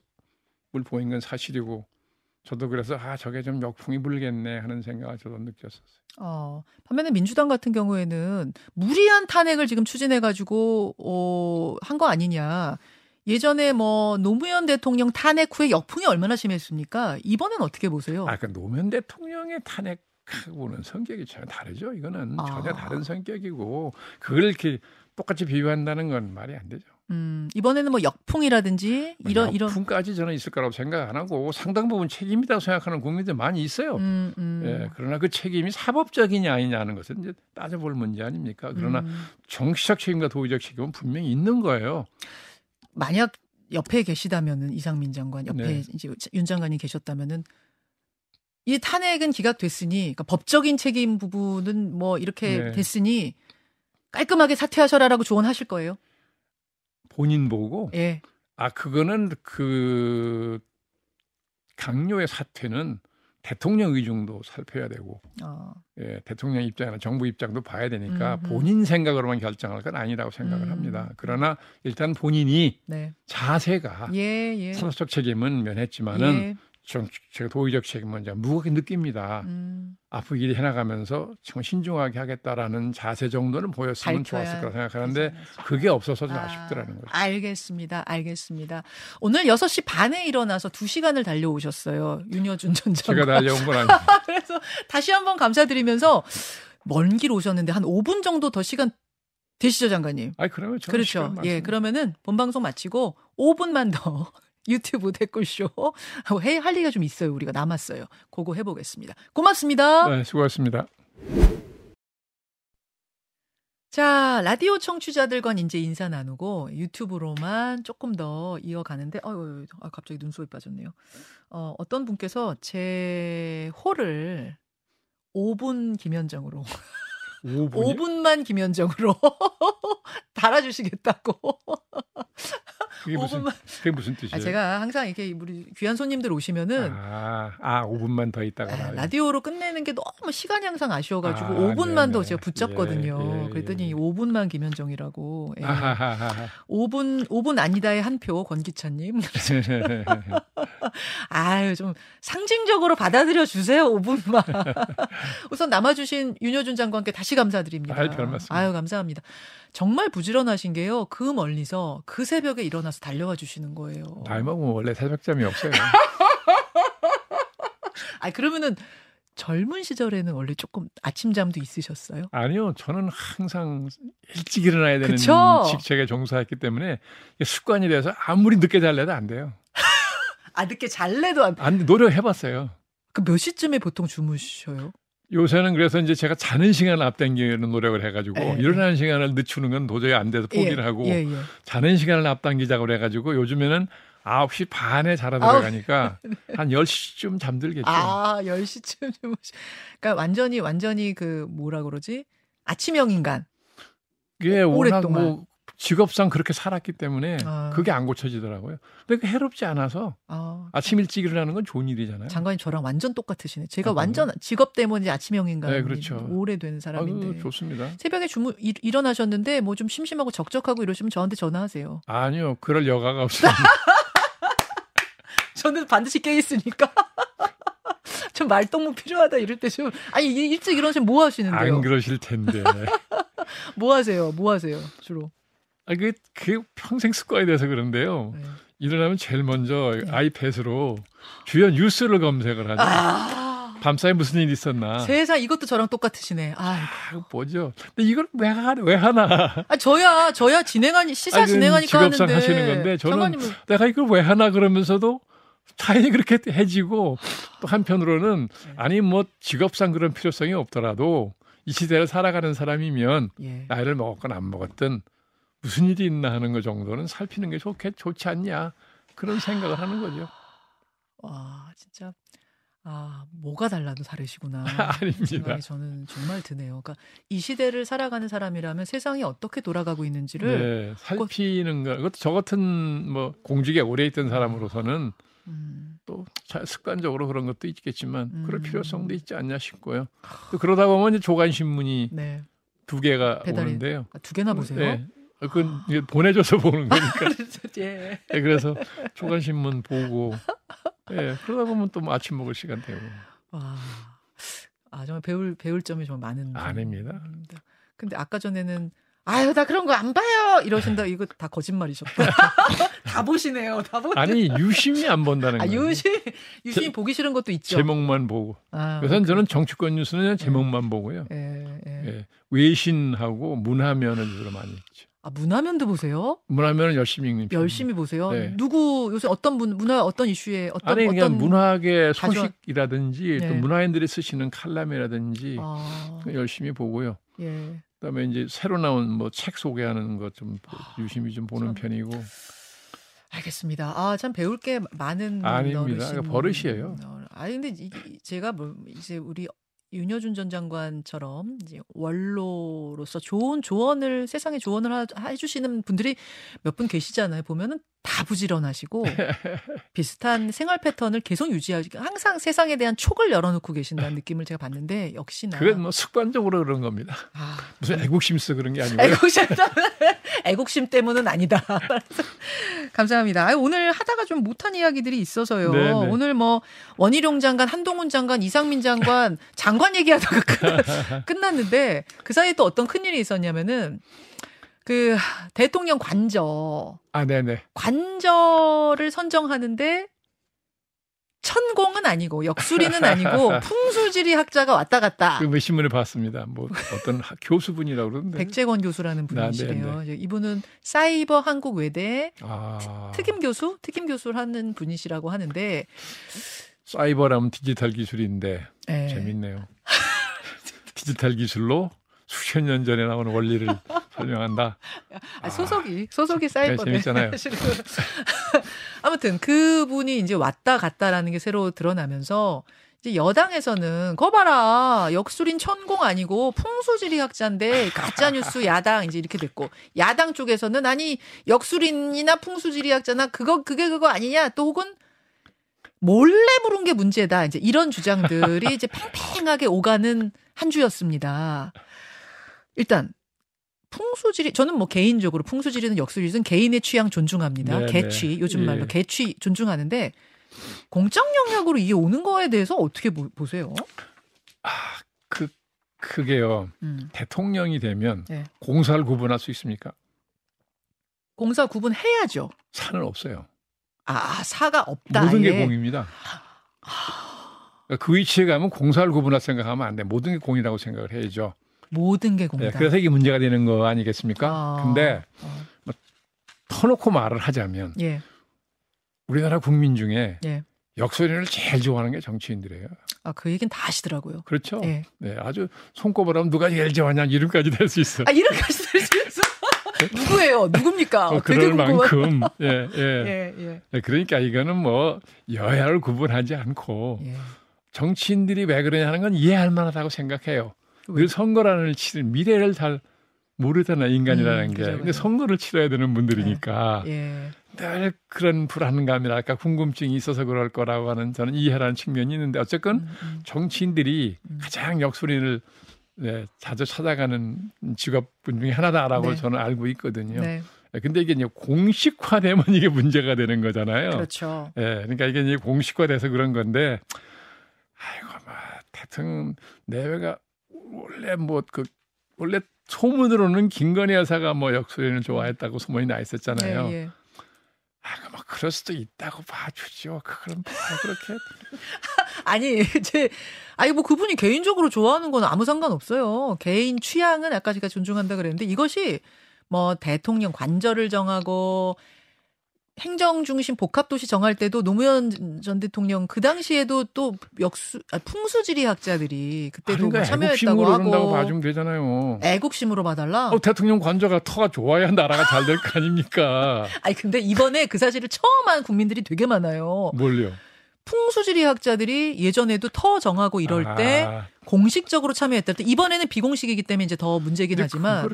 보인 건 사실이고 저도 그래서 아 저게 좀 역풍이 불겠네 하는 생각을 저도 느꼈었어요. 어, 반면에 민주당 같은 경우에는 무리한 탄핵을 지금 추진해가지고, 어, 한 거 아니냐. 예전에 뭐 노무현 대통령 탄핵 후에 역풍이 얼마나 심했습니까? 이번엔 어떻게 보세요? 아, 그 노무현 대통령의 탄핵 하고는 성격이 전혀 다르죠. 이거는 아. 전혀 다른 성격이고 그걸 이렇게 똑같이 비유한다는 건 말이 안 되죠. 음, 이번에는 뭐 역풍이라든지 이런 이런 역풍까지 저는 있을 거라고 생각 안 하고 상당 부분 책임이라고 생각하는 국민들 많이 있어요. 음, 음. 예, 그러나 그 책임이 사법적이냐 아니냐는 것은 이제 따져볼 문제 아닙니까? 그러나 음. 정치적 책임과 도의적 책임은 분명히 있는 거예요. 만약 옆에 계시다면은 이상민 장관 옆에 네. 이제 윤 장관이 계셨다면은 이 탄핵은 기각됐으니 그러니까 법적인 책임 부분은 뭐 이렇게 네. 됐으니 깔끔하게 사퇴하셔라라고 조언하실 거예요. 본인 보고 예. 아 그거는 그 강요의 사퇴는 대통령 의중도 살펴야 되고 어. 예, 대통령 입장이나 정부 입장도 봐야 되니까 음흠. 본인 생각으로만 결정할 건 아니라고 생각을 음. 합니다. 그러나 일단 본인이 네. 자세가 예, 예. 사법적 책임은 면했지만은 예. 정, 제가 도의적 책임은 무겁게 느낍니다. 음. 앞으로 해나가면서 정말 신중하게 하겠다라는 자세 정도는 보였으면 좋았을 거라 생각하는데 않았을까. 그게 없어서 좀 아, 아쉽더라는 거죠. 알겠습니다. 알겠습니다. 오늘 6시 반에 일어나서 2시간을 달려오셨어요. 윤여준 전 장관. 제가 달려온 건 아니고 그래서 다시 한번 감사드리면서 먼 길 오셨는데 한 5분 정도 더 시간 되시죠, 장관님? 아니 그러면 그렇죠. 예. 그러면은 본 방송 마치고 5분만 더 유튜브 댓글쇼 하고 해- 할 얘기가 좀 있어요. 우리가 남았어요. 그거 해보겠습니다. 고맙습니다. 네, 수고하셨습니다. 자, 라디오 청취자들과 이제 인사 나누고 유튜브로만 조금 더 이어가는데, 어유, 아, 갑자기 눈썹이 빠졌네요. 어, 어떤 분께서 제 홀을 5분 김현정으로, 5분이 5분만 김현정으로 달아주시겠다고. 그게 무슨 5분만. 그게 무슨 뜻이에요? 아, 제가 항상 이렇게 우리 귀한 손님들 오시면은 아, 아 5분만 더 있다가 아. 라디오로 끝내는 게 너무 시간이 항상 아쉬워 가지고 아, 5분만 더 네네. 제가 붙잡거든요. 예, 예, 그랬더니 예. 5분만 김현정이라고. 예. 아하하하. 5분 5분 아니다의 한 표 권기찬 님. 아유 좀 상징적으로 받아들여 주세요 5분만. 우선 남아주신 윤여준 장관께 다시 감사드립니다. 아이, 별 말씀. 아유 감사합니다. 정말 부지런하신 게요. 그 멀리서 그 새벽에 일어나서 달려와 주시는 거예요. 나이 먹으면 원래 새벽잠이 없어요. 아 그러면은 젊은 시절에는 원래 조금 아침잠도 있으셨어요? 아니요, 저는 항상 일찍 일어나야 되는 그쵸? 직책에 종사했기 때문에 습관이 돼서 아무리 늦게 잘래도 안 돼요. 아 늦게 잘래도 안. 안 노력해봤어요. 그 몇 시쯤에 보통 주무셔요? 요새는 그래서 이제 제가 자는 시간을 앞당기는 노력을 해가지고 예, 일어나는 시간을 늦추는 건 도저히 안 돼서 포기를 예, 하고 예, 예. 자는 시간을 앞당기자고 그래가지고 요즘에는 9시 반에 자러 아우. 들어가니까 한 10시쯤 잠들겠죠. 아, 10시쯤 주무시. 그러니까 완전히 완전히 그 뭐라 그러지? 아침형 인간. 워낙 오랫동안. 뭐 직업상 그렇게 살았기 때문에 아. 그게 안 고쳐지더라고요. 근데 그 해롭지 않아서 아, 아침 일찍 일어나는 건 좋은 일이잖아요. 장관님 저랑 완전 똑같으시네. 제가 아? 완전 직업 때문에 아침형 인간 네, 그렇죠. 오래된 사람인데. 좋습니다. 새벽에 주무 일, 일어나셨는데 뭐 좀 심심하고 적적하고 이러시면 저한테 전화하세요. 아니요, 그럴 여가가 없어요. 저는 반드시 깨 있으니까. 좀 말동무 필요하다 이럴 때 좀 아니 이- 일찍 일어나시면 뭐 하시는데요? 안 그러실 텐데. 뭐 하세요? 뭐 하세요? 주로. 아, 그게, 그게 평생 습관이 돼서 그런데요. 네. 일어나면 제일 먼저 아이패드로 주요 뉴스를 검색을 하죠. 아. 밤사이 무슨 일 있었나. 세상 이것도 저랑 똑같으시네. 아, 아, 뭐죠? 근데 이걸 왜, 하, 왜 하나? 아 저야 저야 진행하니 시사 그건 진행하니까 직업상 하는데 하시는 건데 저는 장관님은 내가 이걸 왜 하나 그러면서도 당연히 그렇게 해지고 또 한편으로는 네. 아니 뭐 직업상 그런 필요성이 없더라도 이 시대를 살아가는 사람이면 예. 나이를 먹었건 안 먹었든 무슨 일이 있나 하는 것 정도는 살피는 게 좋게 좋지 않냐 그런 생각을 하는 거죠. 와 진짜 아 뭐가 달라도 다르시구나. 아닙니다. 저는 정말 드네요. 그러니까 이 시대를 살아가는 사람이라면 세상이 어떻게 돌아가고 있는지를 네, 살피는 거. 그것도 저 같은 뭐 공직에 오래 있던 사람으로서는 음, 또 자- 습관적으로 그런 것도 있겠지만 그럴 음. 필요성도 있지 않냐 싶고요. 또 그러다 보면 이제 조간 신문이 네 두 개가 배달이 오는데요. 아, 두 개나 보세요. 네. 그건 보내줘서 보는 거니까. 예. 네, 그래서 조간 신문 보고 예, 그러다 보면 또뭐 아침 먹을 시간 되고. 와. 아, 정말 배울, 배울 점이 정말 많은. 아닙니다. 근데 아까 전에는 아유, 나 그런 거 안 봐요! 이러신다. 이거 다 거짓말이셨다. 다 보시네요. 다 보시네요. 아니 유심히 안 본다는 아, 거예요. 유심, 유심히 제- 보기 싫은 것도 있죠. 제목만 보고. 아, 우선 저는 정치권 뉴스는 제목만 보고요. 예, 예. 예, 외신하고 문화면을 주로 많이 읽죠. 아, 문화면도 보세요? 문화면은 열심히 읽는 편. 열심히 보세요. 네. 누구, 요새 어떤 문, 문화, 어떤 이슈에, 어떤, 아니 그냥 어떤. 문학의 소식이라든지 또 네. 문화인들이 쓰시는 칼럼이라든지 아, 열심히 보고요. 예. 그다음에 이제 새로 나온 뭐 책 소개하는 것좀 유심히 좀 보는 참. 편이고 알겠습니다. 아, 참 배울 게 많은 아닙니다. 어르신. 버릇이에요. 어, 아니 근데 이, 이- 제가 뭐 이제 우리 윤여준 전 장관처럼 이제 원로로서 좋은 조언을 세상에 조언을 하, 해주시는 분들이 몇 분 계시잖아요. 보면은 다 부지런하시고 비슷한 생활 패턴을 계속 유지하시고 항상 세상에 대한 촉을 열어놓고 계신다는 느낌을 제가 받는데 역시나 그건 뭐 습관적으로 그런 겁니다. 아, 무슨 애국심서 그런 게 아니고요. 애국심 애국심 때문은 아니다. 감사합니다. 오늘 하다가 좀 못한 이야기들이 있어서요. 네네. 오늘 뭐 원희룡 장관, 한동훈 장관, 이상민 장관 장관 얘기하다가 끝- 끝났는데 그 사이에 또 어떤 큰 일이 있었냐면은 그 대통령 관저 아, 네네. 관저를 선정하는데 천공은 아니고 역술이는 아니고 풍수지리 학자가 왔다 갔다. 그뭐 신문에 봤습니다. 뭐 어떤 학- 교수분이라고 그러는데. 백재권 교수라는 네, 분이시래요. 네, 이제 이분은 사이버 한국 외대 아, 특임 교수, 특임 교수를 하는 분이시라고 하는데 사이버라면 디지털 기술인데 예. 재밌네요. 디지털 기술로 수천 년 전에 나온 원리를 설명한다. 아, 소속이 소속이 사이버 네, 재밌잖아요. 아무튼 그분이 이제 왔다 갔다라는 게 새로 드러나면서 이제 여당에서는 거 봐라 역술인 천공 아니고 풍수지리 학자인데 가짜 뉴스 야당 이제 이렇게 됐고 야당 쪽에서는 아니 역술인이나 풍수지리 학자나 그거 그게 그거 아니냐 또 혹은 몰래 부른 게 문제다 이제 이런 주장들이 이제 팽팽하게 오가는 한 주였습니다. 일단 풍수지리 저는 뭐 개인적으로 풍수지리는 역술이든 개인의 취향 존중합니다. 네, 개취 요즘 예. 말로 개취 존중하는데 공적 영역으로 이게 오는 거에 대해서 어떻게 보, 보세요? 그 그게요. 음. 대통령이 되면 네. 공사를 구분할 수 있습니까? 공사 구분해야죠. 산은 없어요. 아 사가 없다. 모든 게 아예. 공입니다. 그러니까 그 위치에 가면 공사를 구분할 생각하면 안 돼. 모든 게 공이라고 생각을 해야죠. 모든 게 네, 공이다. 그래서 이게 문제가 되는 거 아니겠습니까? 아. 근데 어. 터놓고 말을 하자면 예, 우리나라 국민 중에 예. 역소리를 제일 좋아하는 게 정치인들이에요. 아 그 얘기는 다 하시더라고요. 그렇죠? 예. 네, 아주 손꼽으라면 누가 제일 좋아하냐 이름까지 될 수 있어. 아 이렇게까지 들수 있어? 누구예요? 누굽니까? 어, 그럴. 만큼 예, 예. 예, 예, 네, 그러니까 이거는 뭐 여야를 구분하지 않고 예. 정치인들이 왜 그러냐는 건 이해할 만하다고 생각해요. 왜? 늘 선거라는 치를 미래를 잘 모르잖아 인간이라는 음, 게. 그죠, 근데. 선거를 치러야 되는 분들이니까 예. 늘 그런 불안감이랄까 궁금증이 있어서 그럴 거라고 하는 저는 이해라는 측면이 있는데 어쨌건 음, 음. 정치인들이 음. 가장 역소리를 네, 자주 찾아가는 직업분 중에 하나다라고 네. 저는 알고 있거든요. 네, 근데 이게 이제 공식화되면 이게 문제가 되는 거잖아요. 그렇죠. 예, 그러니까 이게 이제 공식화돼서 그런 건데, 아이고, 막 대통령 내외가 원래 뭐그 원래 소문으로는 김건희 여사가 뭐 역소리를 좋아했다고 소문이 나 있었잖아요. 예, 예. 아, 뭐 그럴 수도 있다고 봐주죠. 그럼 뭐 그렇게 아니, 제, 아니, 뭐 그분이 개인적으로 좋아하는 건 아무 상관 없어요. 개인 취향은 아까 제가 존중한다 그랬는데 이것이 뭐 대통령 관절을 정하고 행정 중심 복합 도시 정할 때도 노무현 전 대통령 그 당시에도 또 역수, 아, 풍수지리 학자들이 그때도 뭐 그러니까 참여했다고 그런다고 하고 봐주면 되잖아요. 애국심으로 봐달라. 어, 대통령 관저가 터가 좋아야 나라가 잘 될 거 아닙니까? 아니 근데 이번에 그 사실을 처음 한 국민들이 되게 많아요. 뭘요? 풍수지리학자들이 예전에도 터 정하고 이럴 때 아, 공식적으로 참여했다. 이번에는 비공식이기 때문에 이제 더 문제긴 하지만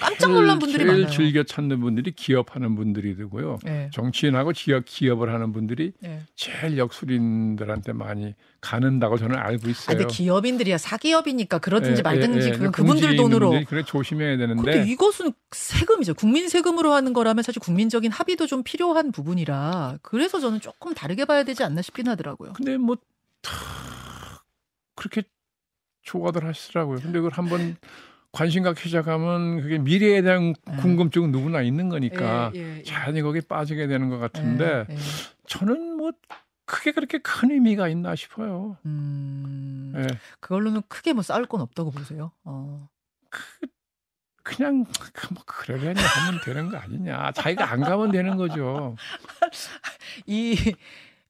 깜짝 놀란 분들이 많아요. 즐겨 찾는 분들이 기업하는 분들이 되고요. 예. 정치인하고 기업 기업을 하는 분들이 예. 제일 역술인들한테 많이 가는다고 저는 알고 아, 있어요. 근데 기업인들이야 사기업이니까 그러든지 예, 말든지 예, 예. 그분들 돈으로. 그래 조심해야 되는데 근데 이것은 세금이죠. 국민 세금으로 하는 거라면 사실 국민적인 합의도 좀 필요한 부분이라 그래서 저는 조금 다르게 봐야 되지 않나 싶긴 하더라고요. 근데 뭐다 그렇게 좋아들 하시더라고요. 근데 그걸 한번 관심 갖기 시작하면 그게 미래에 대한 예. 궁금증은 누구나 있는 거니까 예, 예, 예. 자연히 거기에 빠지게 되는 것 같은데 예, 예. 저는 뭐 크게 그렇게 큰 의미가 있나 싶어요. 음, 예. 그걸로는 크게 뭐 싸울 건 없다고 보세요. 어. 그냥 뭐 그러려니 하면 되는 거 아니냐. 자기가 안 가면 되는 거죠. 이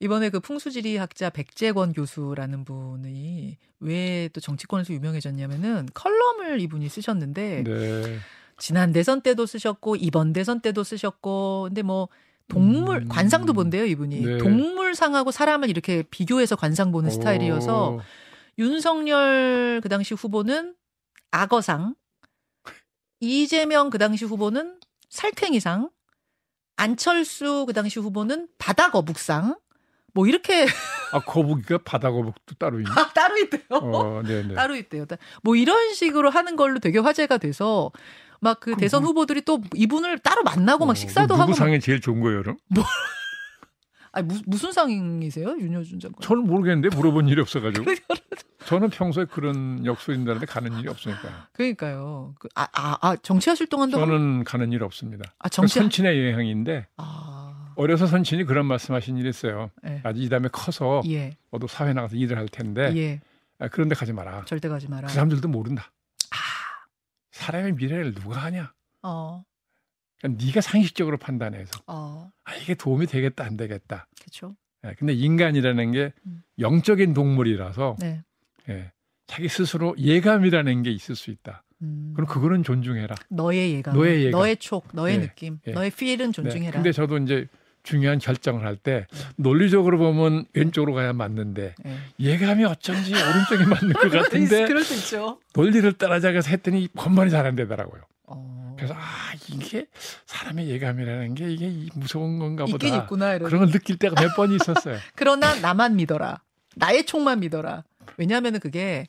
이번에 그 풍수지리 학자 백재권 교수라는 분이 왜 또 정치권에서 유명해졌냐면은 컬럼을 이분이 쓰셨는데 네. 지난 대선 때도 쓰셨고 이번 대선 때도 쓰셨고 근데 뭐 동물 음. 관상도 본대요 이분이 네. 동물상하고 사람을 이렇게 비교해서 관상 보는 스타일이어서 오, 윤석열 그 당시 후보는 악어상, 이재명 그 당시 후보는 살쾡이상, 안철수 그 당시 후보는 바다거북상, 뭐 이렇게 아 거북이가 바다 거북도 따로 있네. 아, 따로 있대요. 어, 네, 네. 따로 있대요. 뭐 이런 식으로 하는 걸로 되게 화제가 돼서 막 그 대선 후보들이 또 이분을 따로 만나고 막 어, 식사도 누구 하고 막, 상이 제일 좋은 거예요, 그럼? 아니 무, 무슨 상이세요, 윤여준 장관? 저는 모르겠는데 물어본 일이 없어가지고. 저는 평소에 그런 역술인들한테 가는 일이 없으니까. 그러니까요. 그, 아, 아, 아 정치하실 동안도 한- 저는 가는 일 없습니다. 아 정치 선친의 여행인데 아 어려서 선친이 그런 말씀하신 일이 있어요. 예. 아직 이 다음에 커서 예, 너도 사회 나가서 일을 할 텐데 예. 아, 그런데 가지 마라. 절대 가지 마라. 그 사람들도 모른다. 아, 사람의 미래를 누가 하냐? 어, 그러니까 네가 상식적으로 판단해서 어, 아 이게 도움이 되겠다 안 되겠다. 그렇죠. 예, 근데 인간이라는 게 음. 영적인 동물이라서 네. 예, 자기 스스로 예감이라는 게 있을 수 있다. 음, 그럼 그거는 존중해라. 너의 예감, 너의 예감. 너의 촉, 너의 예, 느낌, 예. 너의 필은 존중해라. 네, 근데 저도 이제 중요한 결정을 할때 네. 논리적으로 보면 왼쪽으로 가야 맞는데 예. 예감이 어쩐지 오른쪽이 맞는 것 같은데 그럴 수 있죠. 논리를 따라잡아서 했더니 번번이 잘 안 되더라고요. 어, 그래서 아 이게 사람의 예감이라는 게 이게 이 무서운 건가 보다. 있구나. 그런 걸 느낄 때가 몇번 있었어요. 그러나 나만 믿어라. 나의 촉만 믿어라. 왜냐하면은 그게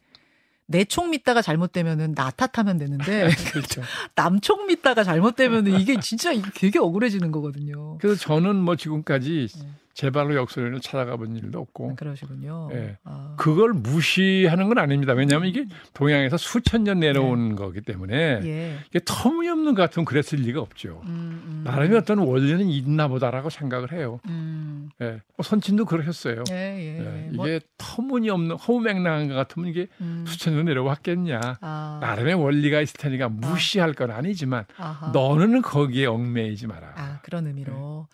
내촉 믿다가 잘못되면은 나 탓하면 되는데 그렇죠. 남촉 믿다가 잘못되면은 이게 진짜 되게 억울해지는 거거든요. 그래서 저는 뭐 지금까지 네. 제 발로 역설을 찾아가 본 일도 없고 그러시군요. 예. 아, 그걸 무시하는 건 아닙니다. 왜냐하면 이게 동양에서 수천 년 내려온 거기 때문에 예. 이게 터무니없는 것 같으면 그랬을 리가 없죠. 음, 음. 나름의 어떤 원리는 있나 보다라고 생각을 해요. 음. 예. 뭐 선친도 그러셨어요. 예, 예. 예. 뭐, 이게 터무니없는 허무맹랑한 것 같으면 이게 음. 수천 년 내려왔겠냐. 아, 나름의 원리가 있을 테니까 무시할 건 아니지만 아하. 너는 거기에 얽매이지 마라. 아, 그런 의미로.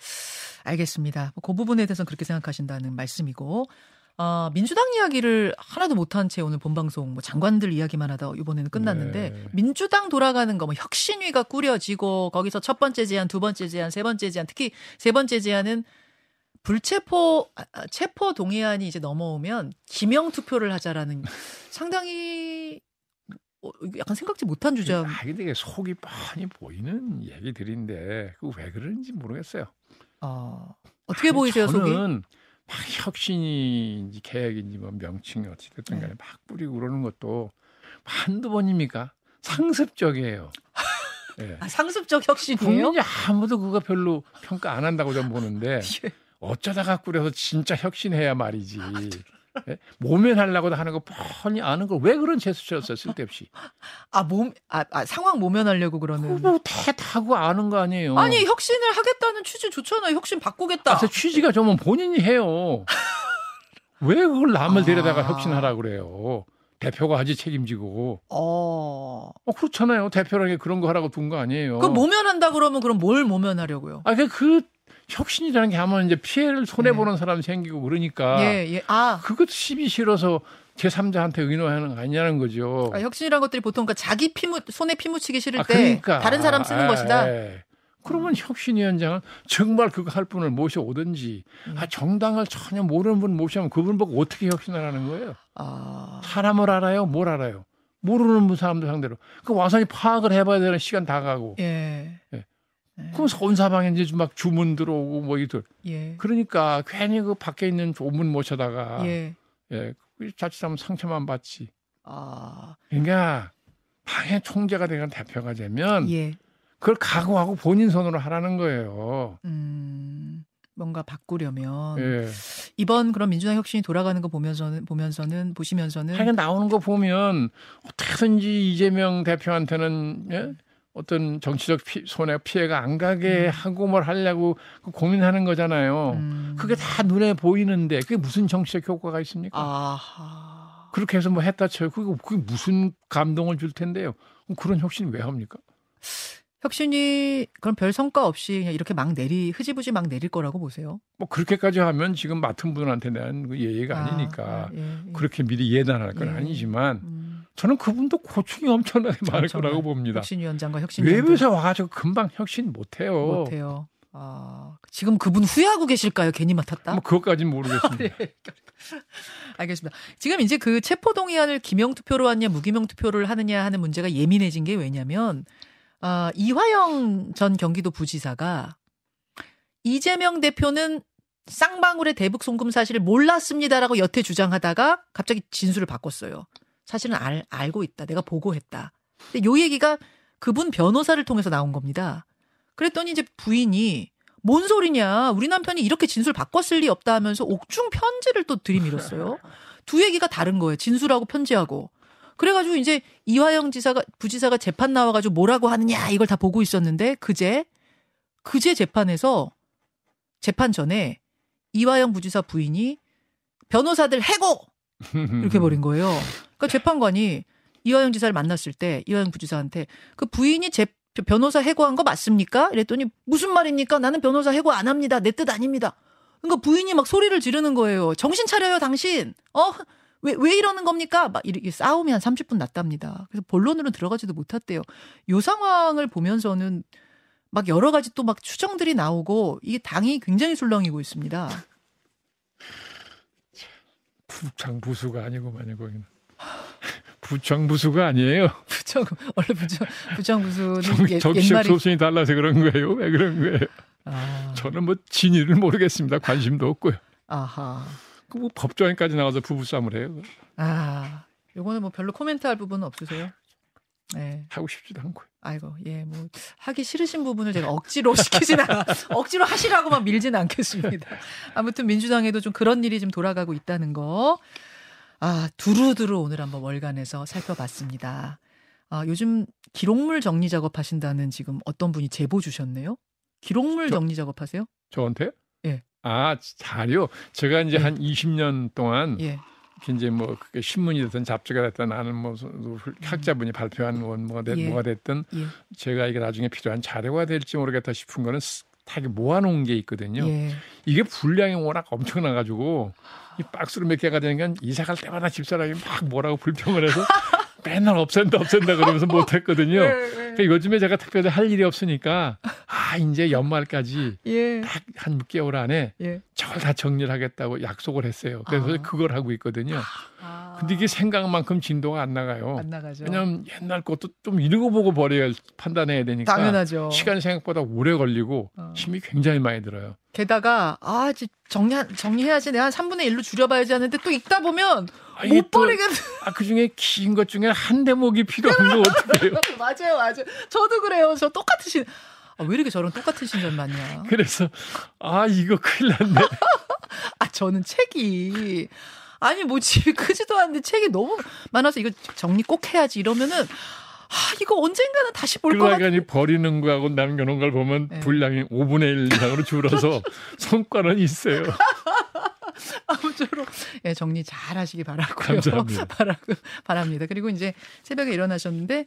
알겠습니다. 그 부분에 대해서는 그렇게 생각하신다는 말씀이고. 어, 민주당 이야기를 하나도 못한 채 오늘 본방송 뭐 장관들 이야기만 하다 이번에는 끝났는데 네. 민주당 돌아가는 거 뭐 혁신위가 꾸려지고 거기서 첫 번째 제안, 두 번째 제안, 세 번째 제안, 특히 세 번째 제안은 불체포 아, 아, 체포 동의안이 이제 넘어오면 기명 투표를 하자라는 상당히 어, 약간 생각지 못한 주장. 아, 근데 이게 속이 뻔히 보이는 얘기들인데 그 왜 그런지 모르겠어요. 어, 어떻게 보이세요, 속이? 저는 막 혁신인지 계획인지 뭐 명칭이 어찌 됐든 네. 간에 막 뿌리고 그러는 것도 한두 번입니까? 상습적이에요. 예. 아, 상습적 혁신이에요? 국민이 아무도 그거 별로 평가 안 한다고 저는 보는데 예. 어쩌다가 꾸려서 진짜 혁신해야 말이지. 예? 모면하려고 하는 거 뻔히 아는 걸 왜 그런 제스처였어요 쓸데없이. 아, 몸, 아, 아, 상황 모면하려고 그러는. 그거 대다고 아는 거 아니에요. 아니, 혁신을 하겠다는 취지 좋잖아요. 혁신 바꾸겠다. 아, 그 취지가 좀 본인이 해요. 왜 그걸 남을 아. 데려다가 혁신하라 그래요? 대표가 하지 책임지고. 어. 어, 그렇잖아요. 대표라는 게 그런 거 하라고 둔 거 아니에요. 그 모면한다 그러면 그럼 뭘 모면하려고요? 아, 그, 그 혁신이라는 게 하면 이제 피해를 손해 보는 사람이 생기고 그러니까. 예, 예. 아. 그것도 시비 싫어서 제3자한테 의논하는 거 아니냐는 거죠. 아, 혁신이란 것들이 보통 그러니까 자기 피무 손에 피 묻히기 싫을 아, 때 다른 사람 쓰는 아, 것이다. 예. 그러면 혁신위원장은 정말 그거 할 분을 모셔오든지 음. 아, 정당을 전혀 모르는 분 모시면 그분 보고 어떻게 혁신을 하는 거예요? 아, 사람을 알아요? 뭘 알아요? 모르는 분 사람들 상대로. 그 와서 파악을 해봐야 되는 시간 다 가고. 예. 예. 예. 그럼 온사방에 이제 막 주문 들어오고 뭐 이들. 예. 그러니까 괜히 그 밖에 있는 조문 모셔다가 예. 예. 그 자칫하면 상처만 받지. 아, 그러니까 당의 총재가 되건 대표가 되면 예. 그걸 각오하고 본인 손으로 하라는 거예요. 음, 뭔가 바꾸려면 예. 이번 그런 민주당 혁신이 돌아가는 거 보면서는 보면서는 보시면서는 하여간 나오는 거 보면 어떻게든지 이재명 대표한테는 예? 어떤 정치적 피, 손해 피해가 안 가게 하고 뭘 하려고 그 고민하는 거잖아요. 음, 그게 다 눈에 보이는데 그게 무슨 정치적 효과가 있습니까? 아하. 그렇게 해서 뭐 했다 쳐요. 그게, 그게 무슨 감동을 줄 텐데요. 그럼 그런 혁신 왜 합니까? 혁신이 그런 별 성과 없이 그냥 이렇게 막 내리 흐지부지 막 내릴 거라고 보세요. 뭐 그렇게까지 하면 지금 맡은 분한테 대한 그 예의가 아, 니니까 아, 예, 예. 그렇게 미리 예단할 건 예. 아니지만 음, 저는 그분도 고충이 엄청나게 많을 엄청난 거라고 봅니다. 혁신위원장과 혁신위원장 외부에서 와가지고 금방 혁신 못해요. 못해요. 아, 지금 그분 후회하고 계실까요? 괜히 맡았다. 뭐 그것까지는 모르겠습니다. 네. 알겠습니다. 지금 이제 그 체포동의안을 기명 투표로 하냐 무기명 투표를 하느냐 하는 문제가 예민해진 게 왜냐면 아, 이화영 전 경기도 부지사가 이재명 대표는 쌍방울의 대북 송금 사실을 몰랐습니다라고 여태 주장하다가 갑자기 진술을 바꿨어요. 사실은 알, 알고 있다. 내가 보고했다. 근데 요 얘기가 그분 변호사를 통해서 나온 겁니다. 그랬더니 이제 부인이 뭔 소리냐. 우리 남편이 이렇게 진술 바꿨을 리 없다 하면서 옥중 편지를 또 들이밀었어요. 두 얘기가 다른 거예요. 진술하고 편지하고. 그래가지고 이제 이화영 지사가 부지사가 재판 나와가지고 뭐라고 하느냐 이걸 다 보고 있었는데 그제 그제 재판에서 재판 전에 이화영 부지사 부인이 변호사들 해고 이렇게 버린 거예요. 그러니까 재판관이 이화영 지사를 만났을 때 이화영 부지사한테 그 부인이 제 변호사 해고한 거 맞습니까? 이랬더니 무슨 말입니까? 나는 변호사 해고 안 합니다. 내 뜻 아닙니다. 그러니까 부인이 막 소리를 지르는 거예요. 정신 차려요, 당신. 어? 왜, 왜 이러는 겁니까? 막 이렇게 싸움이 한 30분 났답니다. 그래서 본론으로 들어가지도 못했대요. 요 상황을 보면서는 막 여러 가지 또 막 추정들이 나오고 이게 당이 굉장히 술렁이고 있습니다. 부창부수가 아니고만요 거기는. 부창부수가 아니에요. 부정 원래 부정 부정 부수는 정, 예, 정치적 소신이 달라서 그런 거예요. 왜 그런 거예요? 아, 저는 뭐 진위를 모르겠습니다. 관심도 없고요. 아하. 그뭐 법조인까지 나와서 부부싸움을 해요. 아, 요거는 뭐 별로 코멘트할 부분은 없으세요? 네. 하고 싶지도 않고요. 아이고, 예, 뭐 하기 싫으신 부분을 제가 억지로 시키진 않아, 억지로 하시라고만 밀지는 않겠습니다. 아무튼 민주당에도 좀 그런 일이 좀 돌아가고 있다는 거. 아, 두루두루 오늘 한번 월간에서 살펴봤습니다. 아, 요즘 기록물 정리 작업하신다는 지금 어떤 분이 제보 주셨네요. 기록물 저- 정리 작업하세요? 저한테? 예. 아, 자료. 제가 이제 예. 한 20년 동안 예, 이제 뭐 신문이 됐든 잡지가 됐든 아는 뭐 학자분이 발표한 원 뭐가 됐, 예. 뭐가 됐든 예, 제가 이게 나중에 필요한 자료가 될지 모르겠다 싶은 거는 이렇게 모아놓은 게 있거든요. 예. 이게 분량이 워낙 엄청나가지고 이 박스로 몇 개가 되니까 이사 갈 때마다 집사람이 막 뭐라고 불평을 해서 맨날 없앤다 없앤다 그러면서 못 했거든요. 그러니까 요즘에 제가 특별히 할 일이 없으니까 아 이제 연말까지 예, 딱한 6개월 안에 예. 저걸 다 정리를 하겠다고 약속을 했어요. 그래서 아. 그걸 하고 있거든요. 아, 근데 이게 생각만큼 진도가 안 나가요. 안 나가죠. 왜냐하면 옛날 것도 좀 읽어보고 버려야 판단해야 되니까 당연하죠. 시간이 생각보다 오래 걸리고 어. 힘이 굉장히 많이 들어요. 게다가 아 이제 정리 정리해야지 내가 한 3분의 1로 줄여봐야지 하는데 또 읽다 보면 아, 못 또- 버리겠 아, 그 중에 긴 것 중에 한 대목이 필요한 거 어떻게 해요? 맞아요 맞아요 저도 그래요 저 똑같으신 아, 왜 이렇게 저랑 똑같은 신전 많냐 그래서 아 이거 큰일 났네. 아 저는 책이 아니 뭐 집이 크지도 않은데 책이 너무 많아서 이거 정리 꼭 해야지 이러면은 아 이거 언젠가는 다시 볼 그러니까 이 버리는 거하고 남겨놓은 걸 보면 네. 분량이 5분의 1 이상으로 줄어서 성과는 있어요. 아무쪼록 예, 정리 잘 하시기 바라고요. 감사합니다. 바라고 바랍니다. 그리고 이제 새벽에 일어나셨는데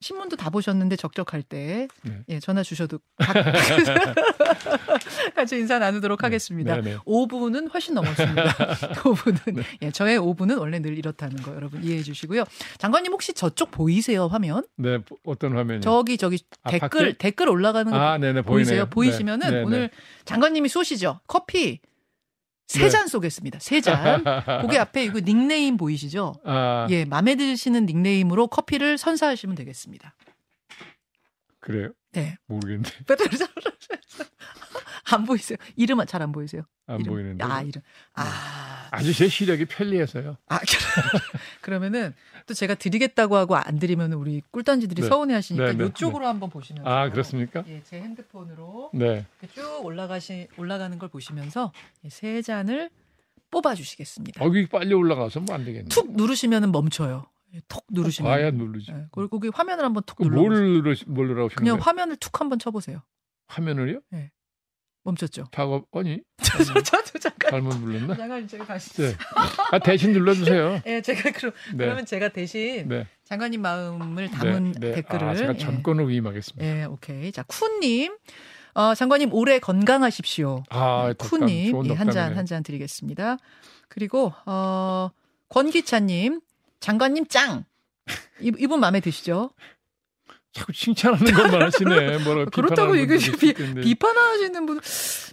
신문도 다 보셨는데 적적할 때 네. 예, 전화 주셔도 각- 같이 인사 나누도록 하겠습니다. 네, 네. 5분은 훨씬 넘었습니다. 5분은 예, 저의 5분은 원래 늘 이렇다는 거 여러분 이해해 주시고요. 장관님 혹시 저쪽 보이세요 화면? 네, 어떤 화면이? 저기 저기 아, 댓글 밖에? 댓글 올라가는 거 아, 보이세요? 보이시면은 네, 네, 오늘 네. 장관님이 쏘시죠. 커피 세 네. 잔 쏘겠습니다. 세 잔. 거기 앞에 이거 닉네임 보이시죠? 아, 예, 마음에 드시는 닉네임으로 커피를 선사하시면 되겠습니다. 그래요? 네. 모르겠는데 안 보이세요? 이름은 잘 안 보이세요? 안 이름. 보이는데. 아, 이름. 아, 아주 제 시력이 편리해서요. 아, 그러면은 또 제가 드리겠다고 하고 안 드리면 우리 꿀단지들이 네. 서운해 하시니까 네, 네, 이쪽으로 한번 보시면서. 아, 그렇습니까? 예, 제 핸드폰으로 네. 쭉 올라가시, 올라가는 걸 보시면서 예, 세 잔을 뽑아 주시겠습니다. 거기 빨리 올라가서 뭐 안 되겠네. 툭 누르시면은 멈춰요. 예, 툭 누르시면. 봐야 누르지. 예, 그리고 거기 화면을 한번 툭 눌러. 누르 뭘 누르라고 그냥 거예요? 화면을 툭 한번 쳐보세요. 화면을요? 멈췄죠? 작업 아니 저도 잠깐. 잘못 눌렀나? 잠깐 제가 다시. 네. 아 대신 눌러주세요. 예, 제가 그럼 네. 그러면 제가 대신 네. 장관님 마음을 담은 네. 네. 댓글을 아, 제가 예. 전권을 위임하겠습니다. 예, 오케이. 자, 쿤님. 어, 장관님 올해 건강하십시오. 아, 좋은 예, 한 잔, 덕담이네요. 한잔 드리겠습니다. 그리고, 어, 권기찬님, 장관님 짱! 이, 이분 마음에 드시죠? 자꾸 칭찬하는 것만 하시네. 그렇다고 비판하는 이게 분들도 있을 비, 텐데. 비판하시는 분,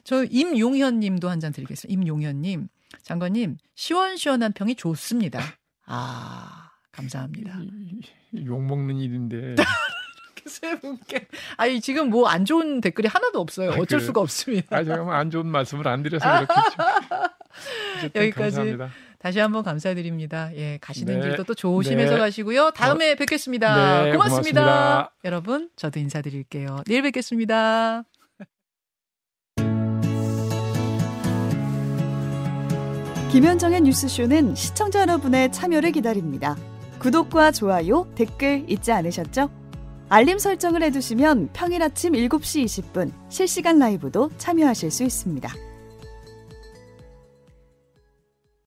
저 임용현 님도 한 잔 드리겠습니다. 임용현 님. 장관님, 시원시원한 평이 좋습니다. 아, 감사합니다. 이- 이- 욕 먹는 일인데. 세 분께. 아니, 지금 뭐 안 좋은 댓글이 하나도 없어요. 아, 어쩔 그래요? 수가 없습니다. 아, 제가 뭐 안 좋은 말씀을 안 드려서 그렇겠죠. 여기까지. 감사합니다. 다시 한번 감사드립니다. 예, 가시는 네. 길도 또 조심해서 네. 가시고요. 다음에 뵙겠습니다. 네, 고맙습니다. 고맙습니다. 여러분, 저도 인사드릴게요. 내일 뵙겠습니다. 김현정의 뉴스쇼는 시청자 여러분의 참여를 기다립니다. 구독과 좋아요, 댓글 잊지 않으셨죠? 알림 설정을 해두시면 평일 아침 7시 20분 실시간 라이브도 참여하실 수 있습니다.